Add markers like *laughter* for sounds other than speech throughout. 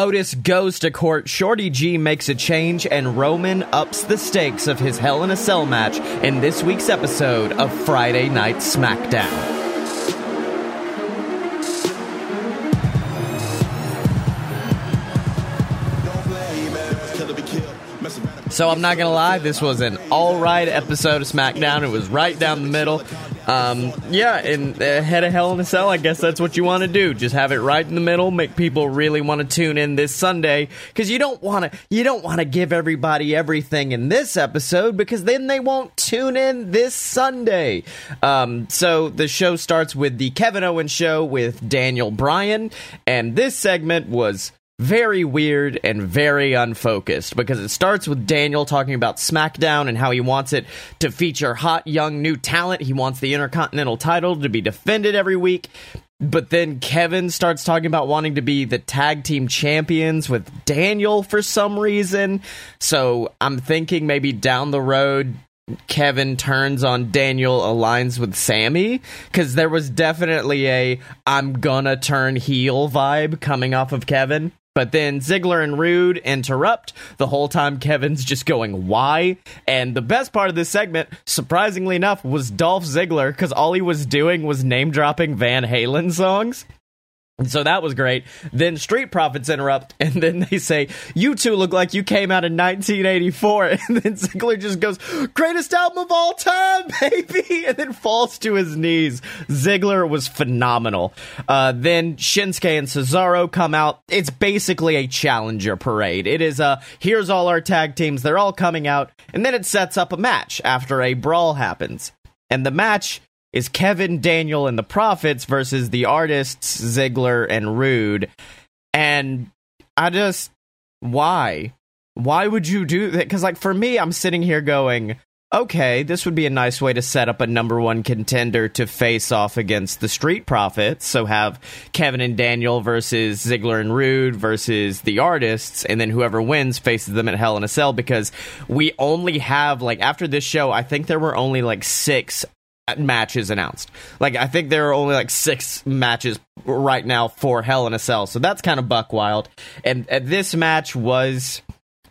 Otis goes to court, Shorty G makes a change, and Roman ups the stakes of his Hell in a Cell match in this week's episode of Friday Night SmackDown. So I'm not gonna lie, this was an all right episode of SmackDown. It was right down the middle. Um, yeah, and uh, head of Hell in a Cell. I guess that's what you want to do. Just have it right in the middle. Make people really want to tune in this Sunday because you don't want to. You don't want to give everybody everything in this episode because then they won't tune in this Sunday. Um, so the show starts with the Kevin Owens show with Daniel Bryan, and this segment was very weird and very unfocused because it starts with Daniel talking about SmackDown and how he wants it to feature hot young new talent. He wants the Intercontinental title to be defended every week. But then Kevin starts talking about wanting to be the tag team champions with Daniel for some reason. So I'm thinking maybe down the road, Kevin turns on Daniel aligns with Sami because there was definitely a I'm gonna turn heel vibe coming off of Kevin. But then Ziggler and Roode interrupt. The whole time Kevin's just going, why? And the best part of this segment, surprisingly enough, was Dolph Ziggler because all he was doing was name dropping Van Halen songs. So that was great. Then Street Profits interrupt, *laughs* and then they say, You two look like you came out in 1984. *laughs* And then Ziggler just goes, Greatest album of all time, *laughs* baby! And then falls to his knees. Ziggler was phenomenal. Uh, then Shinsuke and Cesaro come out. It's basically a challenger parade. It is a, here's all our tag teams. They're all coming out. And then it sets up a match after a brawl happens. And the match is Kevin Daniel and the Profits versus the artists Ziggler and Roode. And I just why? Why would you do that? Because like for me, I'm sitting here going, okay, this would be a nice way to set up a number one contender to face off against the Street Profits. So have Kevin and Daniel versus Ziggler and Roode versus the artists, and then whoever wins faces them at Hell in a Cell because we only have like after this show, I think there were only like six matches announced. Like I think there are only like six matches right now for Hell in a Cell, so that's kind of buck wild. And, and this match was.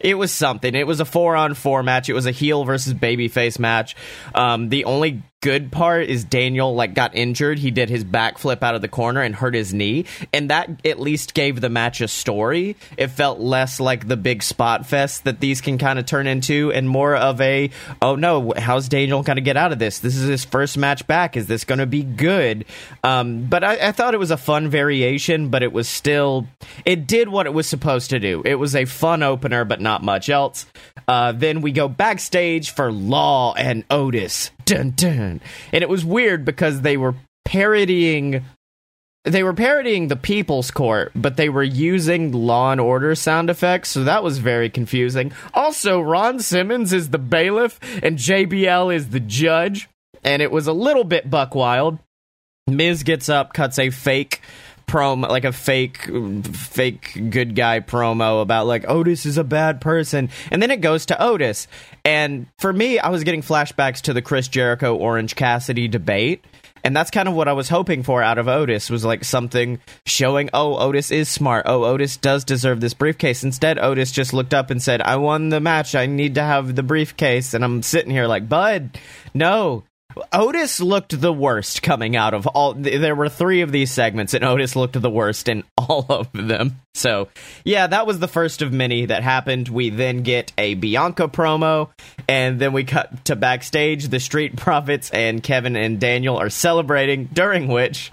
It was something. It was a four on four match. It was a heel versus babyface match. Um, the only good part is Daniel like got injured. He did his backflip out of the corner and hurt his knee, and that at least gave the match a story. It felt less like the big spot fest that these can kind of turn into, and more of a oh no, how's Daniel going to get out of this? This is his first match back. Is this going to be good? Um, but I, I thought it was a fun variation, but it was still it did what it was supposed to do. It was a fun opener, but not much else. Uh, then we go backstage for Law and Otis dun dun. And it was weird because they were parodying they were parodying the People's Court, but they were using Law and Order sound effects, so that was very confusing. Also, Ron Simmons is the bailiff and JBL is the judge, and it was a little bit buck wild. Miz gets up, cuts a fake promo like a fake fake good guy promo about like Otis is a bad person. And then it goes to Otis. And for me I was getting flashbacks to the Chris Jericho Orange Cassidy debate. And that's kind of what I was hoping for out of Otis was like something showing oh Otis is smart. Oh Otis does deserve this briefcase. Instead Otis just looked up and said I won the match. I need to have the briefcase. And I'm sitting here like bud no Otis looked the worst coming out of all. There were three of these segments, and Otis looked the worst in *laughs* all of them. So, yeah, that was the first of many that happened. We then get a Bianca promo, and then we cut to backstage. The Street Profits and Kevin and Daniel are celebrating, during which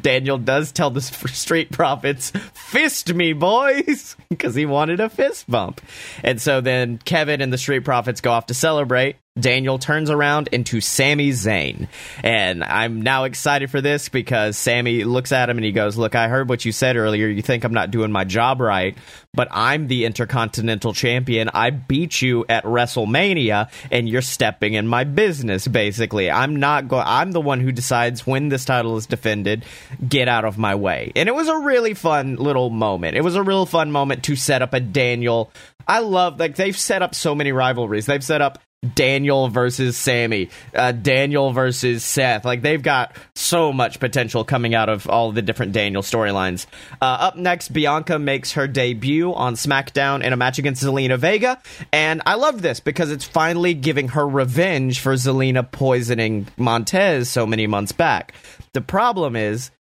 Daniel does tell the *laughs* Street Profits, fist me, boys, *laughs* because he wanted a fist bump. And so then Kevin and the Street Profits go off to celebrate. Daniel turns around into Sami Zayn. And I'm now excited for this because Sami looks at him and he goes, Look, I heard what you said earlier. You think I'm not doing my job right, but I'm the Intercontinental Champion. I beat you at WrestleMania and you're stepping in my business, basically. I'm not going, I'm the one who decides when this title is defended. Get out of my way. And it was a really fun little moment. It was a real fun moment to set up a Daniel. I love, like, they've set up so many rivalries. They've set up Daniel versus Sami, uh, Daniel versus Seth. Like they've got so much potential coming out of all the different Daniel storylines. Uh, up next, Bianca makes her debut on SmackDown in a match against Zelina Vega, and I love this because it's finally giving her revenge for Zelina poisoning Montez so many months back. The problem is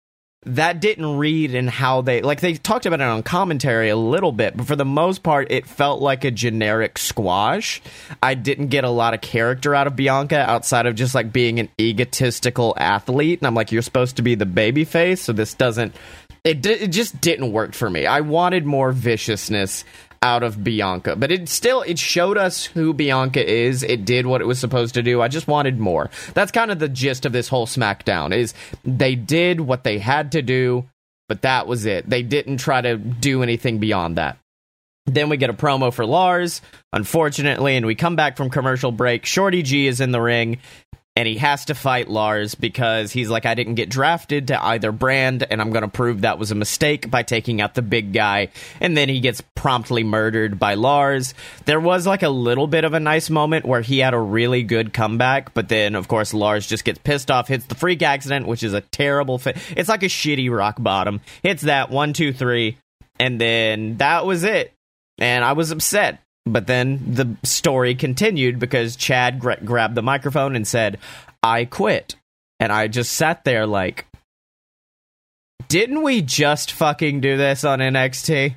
that didn't read in how they like they talked about it on commentary a little bit but for the most part it felt like a generic squash. I didn't get a lot of character out of bianca outside of just like being an egotistical athlete and i'm like you're supposed to be the baby face so this doesn't it, it just didn't work for me. I wanted more viciousness out of Bianca. But it still it showed us who Bianca is. It did what it was supposed to do. I just wanted more. That's kind of the gist of this whole SmackDown is they did what they had to do, but that was it. They didn't try to do anything beyond that. Then we get a promo for Lars, unfortunately, and we come back from commercial break. Shorty G is in the ring, and he has to fight Lars because he's like, I didn't get drafted to either brand, and I'm going to prove that was a mistake by taking out the big guy. And then he gets promptly murdered by Lars. There was like a little bit of a nice moment where he had a really good comeback, but then, of course, Lars just gets pissed off, hits the freak accident, which is a terrible fit. It's like a shitty rock bottom. Hits that one, two, three, and then that was it. And I was upset but then the story continued because Chad gra- grabbed the microphone and said, I quit. And I just sat there like, didn't we just fucking do this on NXT?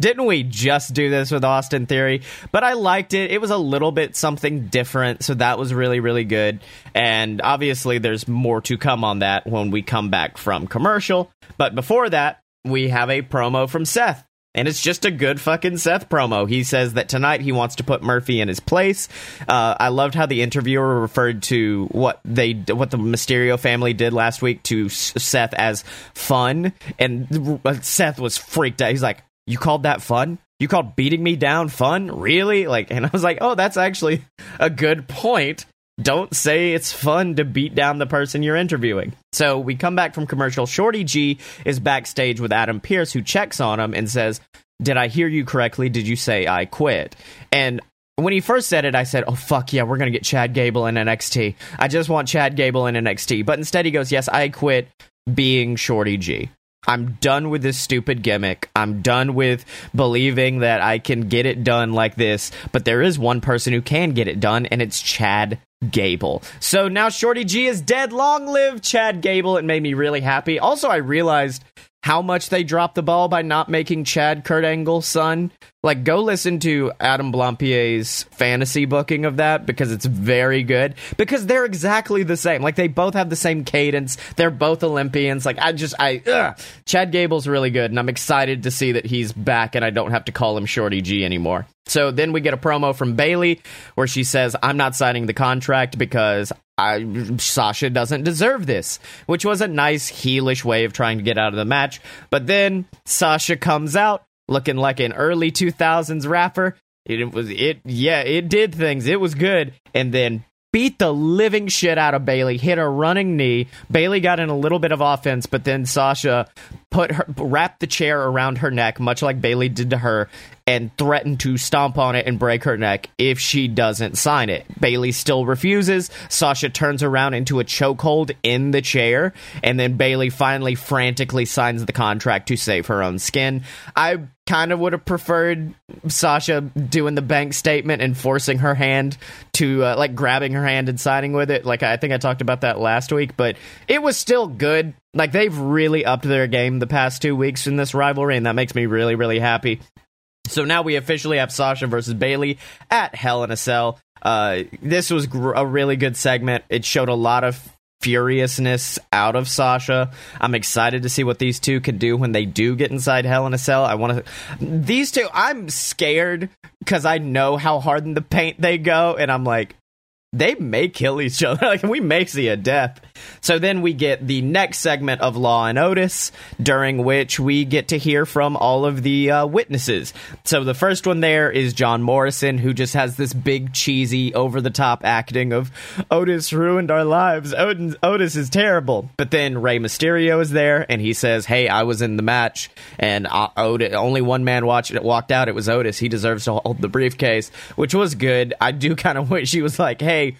Didn't we just do this with Austin Theory? But I liked it. It was a little bit something different, so that was really, really good. And obviously, there's more to come on that when we come back from commercial. But before that, we have a promo from Seth. And it's just a good fucking Seth promo. He says that tonight he wants to put Murphy in his place. Uh, I loved how the interviewer referred to what they, what the Mysterio family did last week to Seth as fun, and Seth was freaked out. He's like, "You called that fun? You called beating me down fun? Really?" Like, and I was like, "Oh, that's actually a good point." Don't say it's fun to beat down the person you're interviewing. So we come back from commercial. Shorty G is backstage with Adam Pearce, who checks on him and says, Did I hear you correctly? Did you say I quit? And when he first said it, I said, "Oh fuck yeah, we're gonna get Chad Gable in NXT. I just want Chad Gable in NXT." But instead, he goes, "Yes, I quit being Shorty G. I'm done with this stupid gimmick. I'm done with believing that I can get it done like this. But there is one person who can get it done, and it's Chad Gable. So now Shorty G is dead. Long live Chad Gable. It made me really happy. Also, I realized how much they dropped the ball by not making Chad Kurt Angle's son. Like, go listen to Adam Blampier's fantasy booking of that because it's very good. Because they're exactly the same. Like, they both have the same cadence. They're both Olympians. Like, I just, I, ugh. Chad Gable's really good, and I'm excited to see that he's back and I don't have to call him Shorty G anymore. So then we get a promo from Bayley where she says, I'm not signing the contract because I, Sasha doesn't deserve this, which was a nice heelish way of trying to get out of the match. But then Sasha comes out looking like an early 2000s rapper. It was it yeah, it did things. It was good. And then beat the living shit out of Bayley, hit a running knee. Bayley got in a little bit of offense, but then Sasha put her wrapped the chair around her neck, much like Bayley did to her, and threatened to stomp on it and break her neck if she doesn't sign it. Bayley still refuses. Sasha turns around into a chokehold in the chair, and then Bailey finally frantically signs the contract to save her own skin. I kind of would have preferred Sasha doing the bank statement and forcing her hand to uh, like grabbing her hand and signing with it. Like I think I talked about that last week, but it was still good. Like they've really upped their game the past two weeks in this rivalry, and that makes me really, really happy. So now we officially have Sasha versus Bayley at Hell in a Cell. Uh, this was gr- a really good segment. It showed a lot of furiousness out of Sasha. I'm excited to see what these two can do when they do get inside Hell in a Cell. I want to. These two, I'm scared because I know how hard in the paint they go, and I'm like, they may kill each other. *laughs* like we may see a death. So then we get the next segment of Law and Otis, during which we get to hear from all of the uh, witnesses. So the first one there is John Morrison, who just has this big, cheesy, over the top acting of Otis ruined our lives. Otis, Otis is terrible. But then Rey Mysterio is there, and he says, "Hey, I was in the match, and Otis, only one man watched it, walked out. It was Otis. He deserves to hold the briefcase," which was good. I do *laughs* kind of wish he was like, "Hey."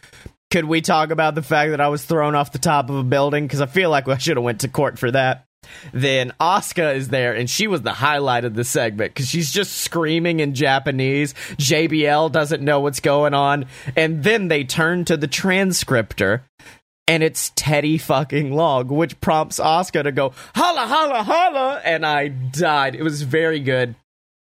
Could we talk about the fact that I was thrown off the top of a building? Because I feel like I should have went to court for that. Then Asuka is there, and she was the highlight of the segment because she's just screaming in Japanese. JBL doesn't know what's going on, and then they turn to the transcriptor, and it's Teddy fucking Long, which prompts Asuka to go holla holla holla, and I died. It was very good.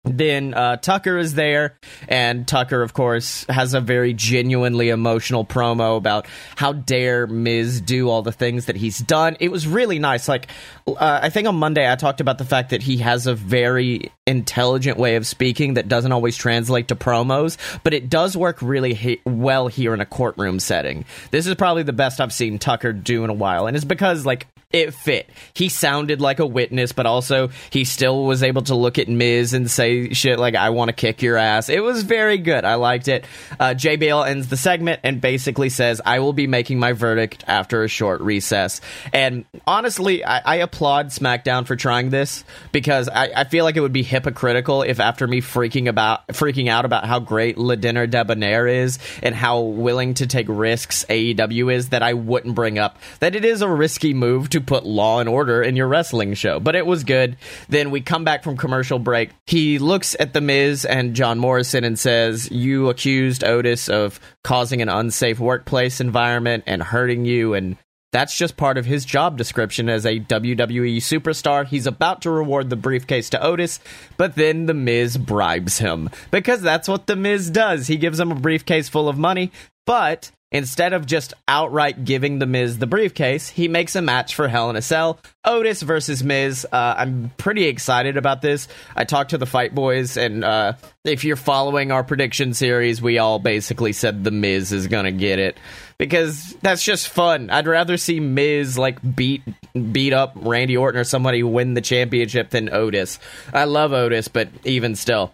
Then uh, Tucker is there, and Tucker, of course, has a very genuinely emotional promo about how dare Miz do all the things that he's done. It was really nice. Like, uh, I think on Monday I talked about the fact that he has a very intelligent way of speaking that doesn't always translate to promos, but it does work really he- well here in a courtroom setting. This is probably the best I've seen Tucker do in a while, and it's because, like, it fit. He sounded like a witness, but also he still was able to look at Miz and say shit like, I want to kick your ass. It was very good. I liked it. Uh, JBL ends the segment and basically says, I will be making my verdict after a short recess. And honestly, I, I applaud SmackDown for trying this because I, I, feel like it would be hypocritical if after me freaking about freaking out about how great Le Dinner Debonair is and how willing to take risks AEW is that I wouldn't bring up that it is a risky move to put Law and Order in your wrestling show. But it was good. Then we come back from commercial break. He looks at The Miz and John Morrison and says, You accused Otis of causing an unsafe workplace environment and hurting you. And that's just part of his job description as a WWE superstar. He's about to reward the briefcase to Otis, but then The Miz bribes him. Because that's what The Miz does. He gives him a briefcase full of money, but Instead of just outright giving The Miz the briefcase, he makes a match for Hell in a Cell. Otis versus Miz. Uh, I'm pretty excited about this. I talked to the Fight Boys, and uh, if you're following our prediction series, we all basically said The Miz is going to get it because that's just fun. I'd rather see Miz like beat beat up Randy Orton or somebody win the championship than Otis. I love Otis, but even still.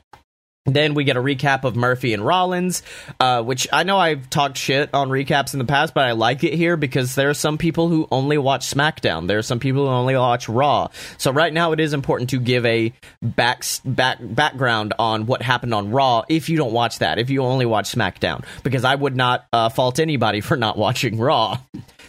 Then we get a recap of Murphy and Rollins, uh, which I know I've talked shit on recaps in the past, but I like it here because there are some people who only watch SmackDown. There are some people who only watch Raw. So right now it is important to give a back, back background on what happened on Raw if you don't watch that, if you only watch SmackDown, because I would not uh, fault anybody for not *laughs* watching Raw.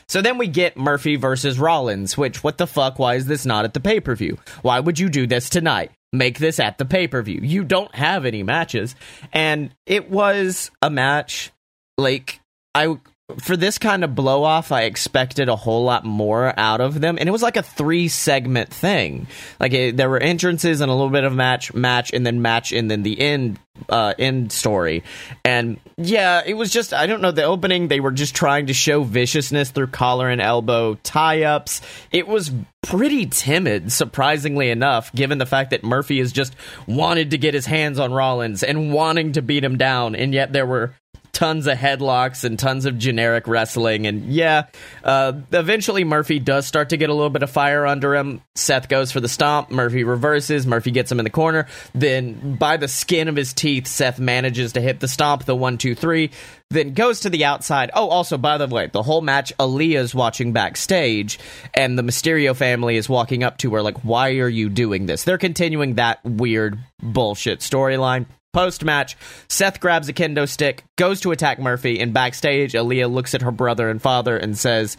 So then we get Murphy versus Rollins, which, what the fuck, why is this not at the pay per view? Why would you do this tonight? Make this at the pay per view. You don't have any matches. And it was a match like I for this kind of blow off, I expected a whole lot more out of them, and it was like a three segment thing. Like it, there were entrances and a little bit of match, match, and then match, and then the end, uh, end story. And yeah, it was just I don't know the opening. They were just trying to show viciousness through collar and elbow tie ups. It was pretty timid, surprisingly enough, given the fact that Murphy has just wanted to get his hands on Rollins and wanting to beat him down, and yet there were tons of headlocks and tons of generic wrestling. And yeah, uh, eventually Murphy does start to get a little bit of fire under him. Seth goes for the stomp. Murphy reverses. Murphy gets him in the corner. Then, by the skin of his teeth, Seth manages to hit the stomp, the one, two, three. Then goes to the outside. Oh, also, by the way, the whole match, Aaliyah's watching backstage, and the Mysterio family is walking up to her, like, why are you doing this? They're continuing that weird bullshit storyline. Post match, Seth grabs a kendo stick, goes to attack Murphy, and backstage, Aaliyah looks at her brother and father and says,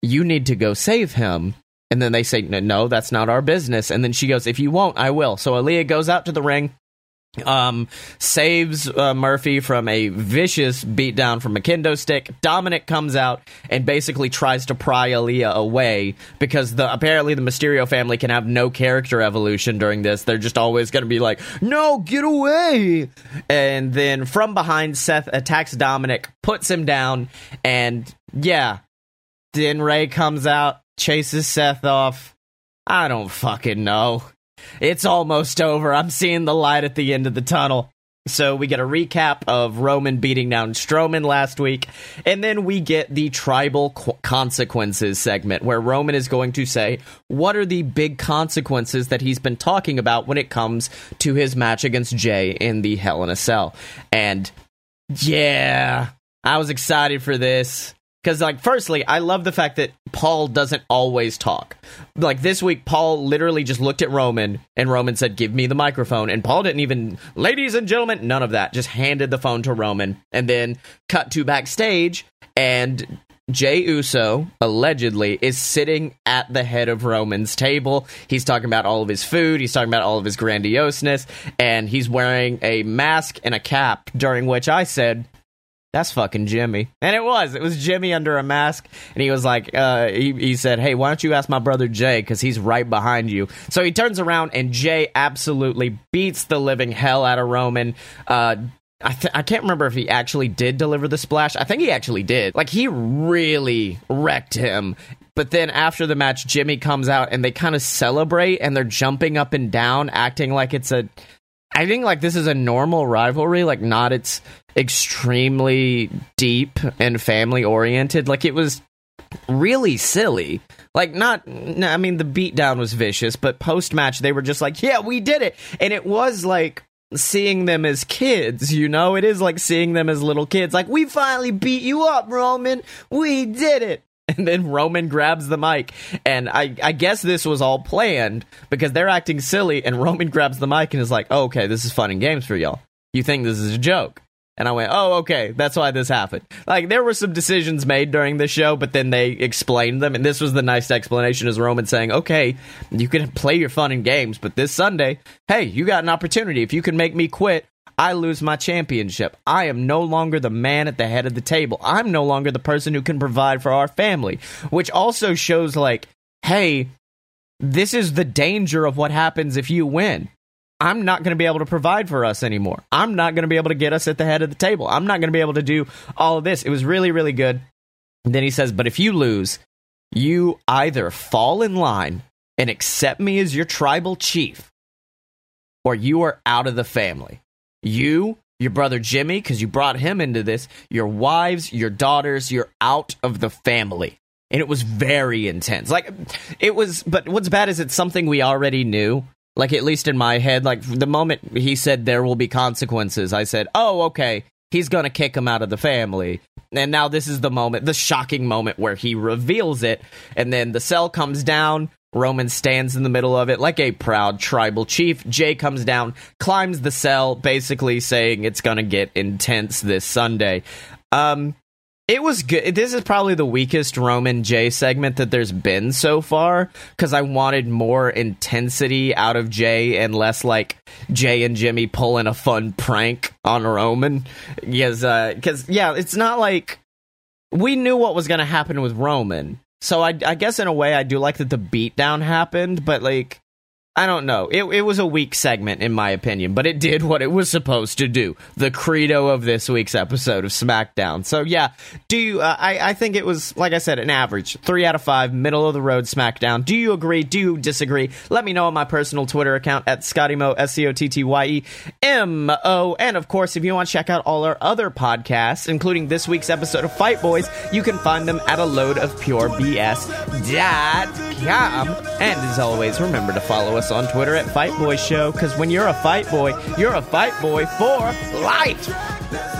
You need to go save him. And then they say, No, that's not our business. And then she goes, If you won't, I will. So Aaliyah goes out to the ring, um, saves uh, Murphy from a vicious beatdown from a kendo stick. Dominic comes out and basically tries to pry Aaliyah away because the apparently the Mysterio family can have no character evolution during this. They're just always going to be like, "No, get away!" And then from behind, Seth attacks Dominic, puts him down, and yeah, then Rey comes out, chases Seth off. I don't fucking know. It's almost over. I'm seeing the light at the end of the tunnel. So we get a recap of Roman beating down Strowman last week, and then we get the tribal qu- consequences segment where Roman is going to say what are the big consequences that he's been talking about when it comes to his match against Jey in the Hell in a Cell. And yeah, I was excited for this. Because, like, firstly, I love the fact that Paul doesn't always talk. Like, this week, Paul literally just looked at Roman, and Roman said, Give me the microphone. And Paul didn't even, ladies and gentlemen, none of that. Just handed the phone to Roman, and then cut to backstage, and Jey Uso allegedly is sitting at the head of Roman's table. He's talking about all of his food, he's talking about all of his grandioseness, and he's wearing a mask and a cap, during which I said, that's fucking Jimmy. And it was. It was Jimmy under a mask. And he was like, uh, he, he said, Hey, why don't you ask my brother Jey? Because he's right behind you. So he turns around and Jey absolutely beats the living hell out of Roman. Uh, I, th- I can't remember if he actually did deliver the splash. I think he actually did. Like, he really wrecked him. But then after the match, Jimmy comes out and they kind of celebrate and they're jumping up and down, acting like it's a. I think like this is a normal rivalry, like not it's extremely deep and family oriented. Like it was really silly. Like not I mean the beatdown was vicious, but post match they were just like, "Yeah, we did it." And it was like seeing them as kids, you know? It is like seeing them as little kids. Like, "We finally beat you up, Roman. We did it." *laughs* And then Roman grabs the mic, and I, I guess this was all planned because they're acting silly, and Roman *laughs* grabs the mic and is like, oh, okay, this is fun and games for y'all. You think this is a joke. And I went, oh, okay, that's why this happened. Like, there were some decisions made during the show, but then they explained them. And this was the nice explanation as Roman saying, okay, you can play your fun and games, but this Sunday, hey, you got an opportunity. If you can make me quit, I lose my championship. I am no longer the man at the head of the table. I'm no longer the person who can provide for our family, which also shows, like, hey, this is the danger of what happens if you win. I'm not going to be able to provide for us anymore. I'm not going to be able to get us at the head of the table. I'm not going to be able to do all of this. It was really, really good. And then he says, But if you lose, you either fall in line and accept me as your tribal chief, or you are out of the family. You, your brother Jimmy, because you brought him into this, your wives, your daughters, you're out of the family. And it was very intense. Like, it was, but what's bad is it's something we already knew. Like, at least in my head, like, the moment he said there will be consequences, I said, oh, okay, he's gonna kick him out of the family. And now this is the moment, the shocking moment where he reveals it. And then the cell comes down. Roman stands in the middle of it like a proud tribal chief. Jey comes down, climbs the cell, basically saying it's going to get intense this Sunday. Um, it was good. This is probably the weakest Roman Jey segment that there's been so far because I wanted more intensity out of Jey and less like Jey and Jimmy pulling a fun prank on Roman. Because, uh, because yeah, it's not like we knew what was going to happen with Roman. So I, I guess in a way I do like that the beatdown happened, but like I don't know. It, it was a weak segment, in my opinion, but it did what it was supposed to do. The credo of this week's episode of SmackDown. So, yeah, do you, uh, I, I think it was, like I said, an average. Three out of five, middle of the road SmackDown. Do you agree? Do you disagree? Let me know on my personal Twitter account at ScottyMo, S C O T T Y E M O. And of course, if you want to check out all our other podcasts, including this week's episode of Fight Boys, you can find them at a load of pure BS.com. And as always, remember to follow us on Twitter at Fight Boy Show because when you're a fight boy, you're a fight boy for life.